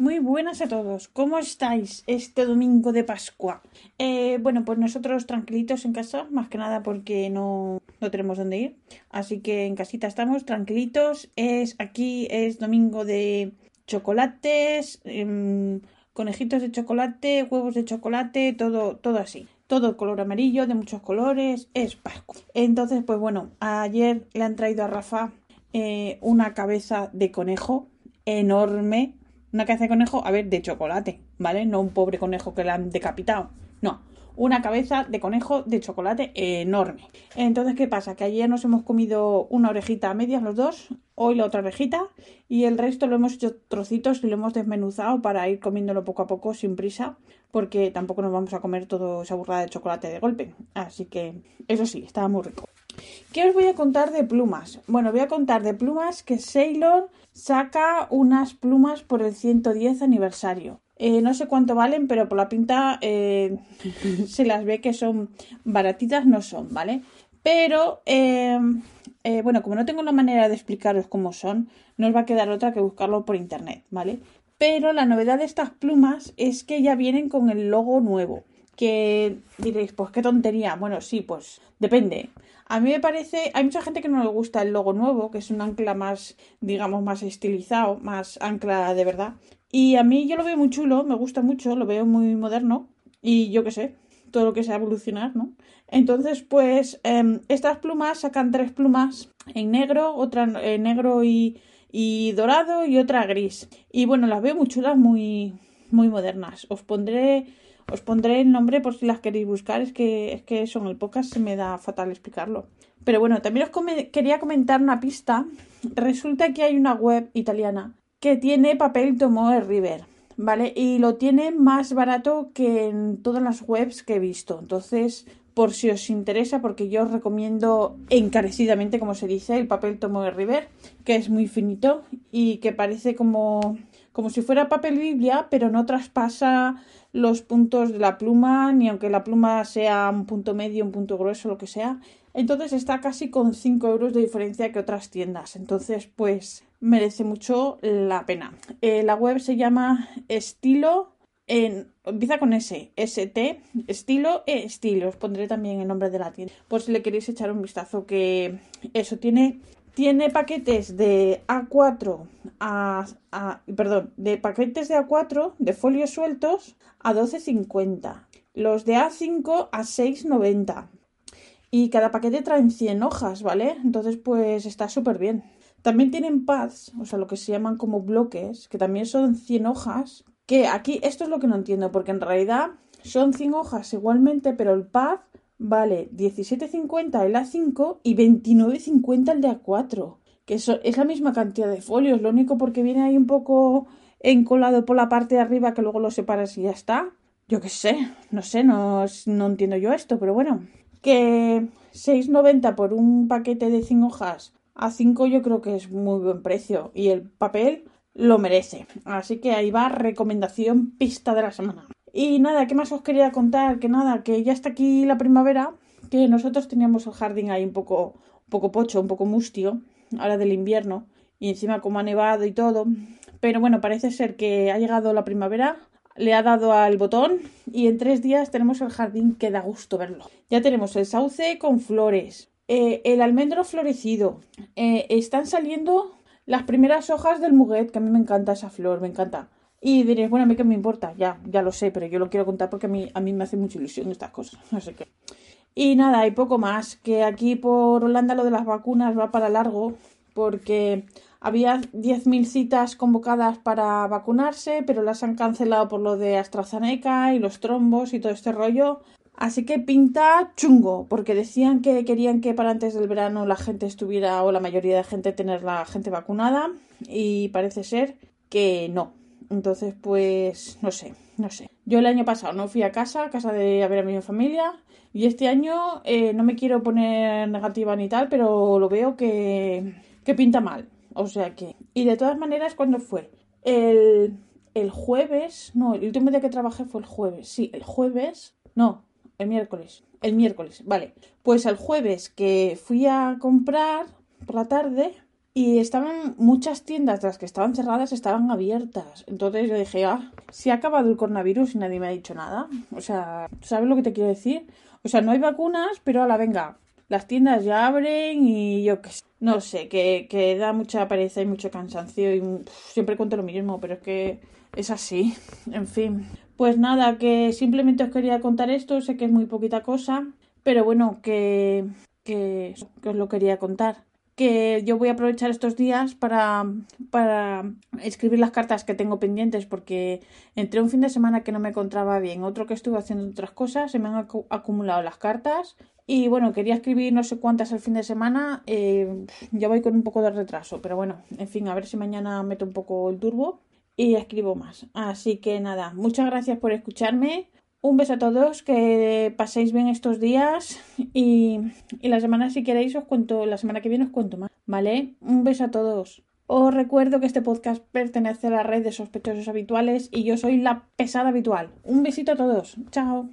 Muy buenas a todos, ¿cómo estáis este domingo de Pascua? Eh, bueno, pues nosotros tranquilitos en casa, más que nada porque no, no tenemos dónde ir, así que en casita estamos tranquilitos. Es aquí es domingo de chocolates, em, conejitos de chocolate, huevos de chocolate, todo, todo así. Todo color amarillo, de muchos colores, es Pascua. Entonces, pues bueno, ayer le han traído a Rafa eh, una cabeza de conejo enorme una cabeza de conejo, a ver, de chocolate, ¿vale? No un pobre conejo que le han decapitado. No, una cabeza de conejo de chocolate enorme. Entonces, ¿qué pasa? Que ayer nos hemos comido una orejita a medias los dos, hoy la otra orejita, y el resto lo hemos hecho trocitos y lo hemos desmenuzado para ir comiéndolo poco a poco sin prisa, porque tampoco nos vamos a comer toda esa burrada de chocolate de golpe. Así que, eso sí, estaba muy rico. ¿Qué os voy a contar de plumas? Bueno, voy a contar de plumas que Sailor saca unas plumas por el 110 aniversario. Eh, no sé cuánto valen, pero por la pinta eh, se las ve que son baratitas, no son, ¿vale? Pero, em, eh, bueno, como no tengo la manera de explicaros cómo son, no os va a quedar otra que buscarlo por internet, ¿vale? Pero la novedad de estas plumas es que ya vienen con el logo nuevo. Que diréis, pues qué tontería. Bueno, sí, pues depende. A mí me parece, hay mucha gente que no le gusta el logo nuevo, que es un ancla más, digamos, más estilizado, más ancla de verdad. Y a mí yo lo veo muy chulo, me gusta mucho, lo veo muy moderno y yo qué sé, todo lo que sea evolucionar, ¿no? Entonces, pues em, estas plumas sacan tres plumas en negro, otra en negro y, y dorado y otra gris. Y bueno, las veo muy chulas, muy, muy modernas. Os pondré os pondré el nombre por si las queréis buscar, es que, es que eso en el podcast se me da fatal explicarlo. Pero bueno, también os quería comentar una pista. Resulta que hay una web italiana que tiene papel Tomoe River, ¿vale? Y lo tiene más barato que en todas las webs que he visto. Entonces, por si os interesa, porque yo os recomiendo encarecidamente, como se dice, el papel Tomoe River, que es muy finito y que parece como, como si fuera papel Biblia, pero no traspasa los puntos de la pluma, ni aunque la pluma sea un punto medio, un punto grueso, lo que sea. Entonces está casi con 5 euros de diferencia que otras tiendas. Entonces, pues merece mucho la pena. Eh, la web se llama Estilo. En, empieza con S, ST, estilo e estilo. Os pondré también el nombre de la tienda. Por si le queréis echar un vistazo, que eso tiene tiene paquetes de A4 a, perdón, de paquetes de A4 de folios sueltos a 12.50. Los de A5 a 6.90. Y cada paquete trae 100 hojas, ¿vale? Entonces, pues está súper bien. También tienen pads, o sea, lo que se llaman como bloques, que también son 100 hojas. Que aquí, esto es lo que no entiendo, porque en realidad son 100 hojas igualmente, pero el pad vale 17.50 el A5 y 29.50 el de A4. Que eso es la misma cantidad de folios, lo único porque viene ahí un poco encolado por la parte de arriba que luego lo separas y ya está. Yo qué sé, no sé, no, no entiendo yo esto, pero bueno. Que 6.90 por un paquete de 100 hojas a 5 yo creo que es muy buen precio y el papel lo merece. Así que ahí va recomendación pista de la semana. Y nada, ¿qué más os quería contar? Que nada, que ya está aquí la primavera, que nosotros teníamos el jardín ahí un poco, un poco pocho, un poco mustio, ahora del invierno, y encima como ha nevado y todo. Pero bueno, parece ser que ha llegado la primavera, le ha dado al botón y en tres días tenemos el jardín que da gusto verlo. Ya tenemos el sauce con flores, eh, el almendro florecido, eh, están saliendo las primeras hojas del muguet, que a mí me encanta esa flor, me encanta. Y diréis, bueno, a mí qué me importa, ya, ya lo sé, pero yo lo quiero contar porque a mí, a mí me hace mucha ilusión estas cosas, no sé. Y nada, hay poco más, que aquí por Holanda lo de las vacunas va para largo, porque había 10.000 citas convocadas para vacunarse, pero las han cancelado por lo de AstraZeneca y los trombos y todo este rollo. Así que pinta chungo, porque decían que querían que para antes del verano la gente estuviera, o la mayoría de gente, tener la gente vacunada, y parece ser que no, Entonces, pues, no sé, no sé. Yo el año pasado no fui a casa, a casa de a ver a mi familia, y este año eh, no me quiero poner negativa ni tal, pero lo veo que, que pinta mal. O sea que... Y de todas maneras, ¿cuándo fue? El, el jueves, no, el último día que trabajé fue el jueves, sí, el jueves, no, el miércoles, el miércoles, vale. Pues el jueves que fui a comprar por la tarde y estaban muchas tiendas las que estaban cerradas estaban abiertas. Entonces yo dije, ah, si ha acabado el coronavirus y nadie me ha dicho nada. O sea, ¿sabes lo que te quiero decir? O sea, no hay vacunas, pero a la venga, las tiendas ya abren y yo qué sé. No sé, que, que da mucha pereza y mucho cansancio y siempre cuento lo mismo, pero es que es así. En fin. Pues nada, que simplemente os quería contar esto, sé que es muy poquita cosa, pero bueno, que, que os lo quería contar que yo voy a aprovechar estos días para, para escribir las cartas que tengo pendientes porque entre un fin de semana que no me encontraba bien, otro que estuve haciendo otras cosas, se me han acumulado las cartas y bueno, quería escribir no sé cuántas el fin de semana, eh, ya voy con un poco de retraso, pero bueno, en fin, a ver si mañana meto un poco el turbo y escribo más. Así que nada, muchas gracias por escucharme. Un beso a todos, que paséis bien estos días y, y, la semana si queréis os cuento, la semana que viene os cuento más, ¿vale? Un beso a todos. Os recuerdo que este podcast pertenece a la red de sospechosos habituales y yo soy la pesada habitual. Un besito a todos. Chao.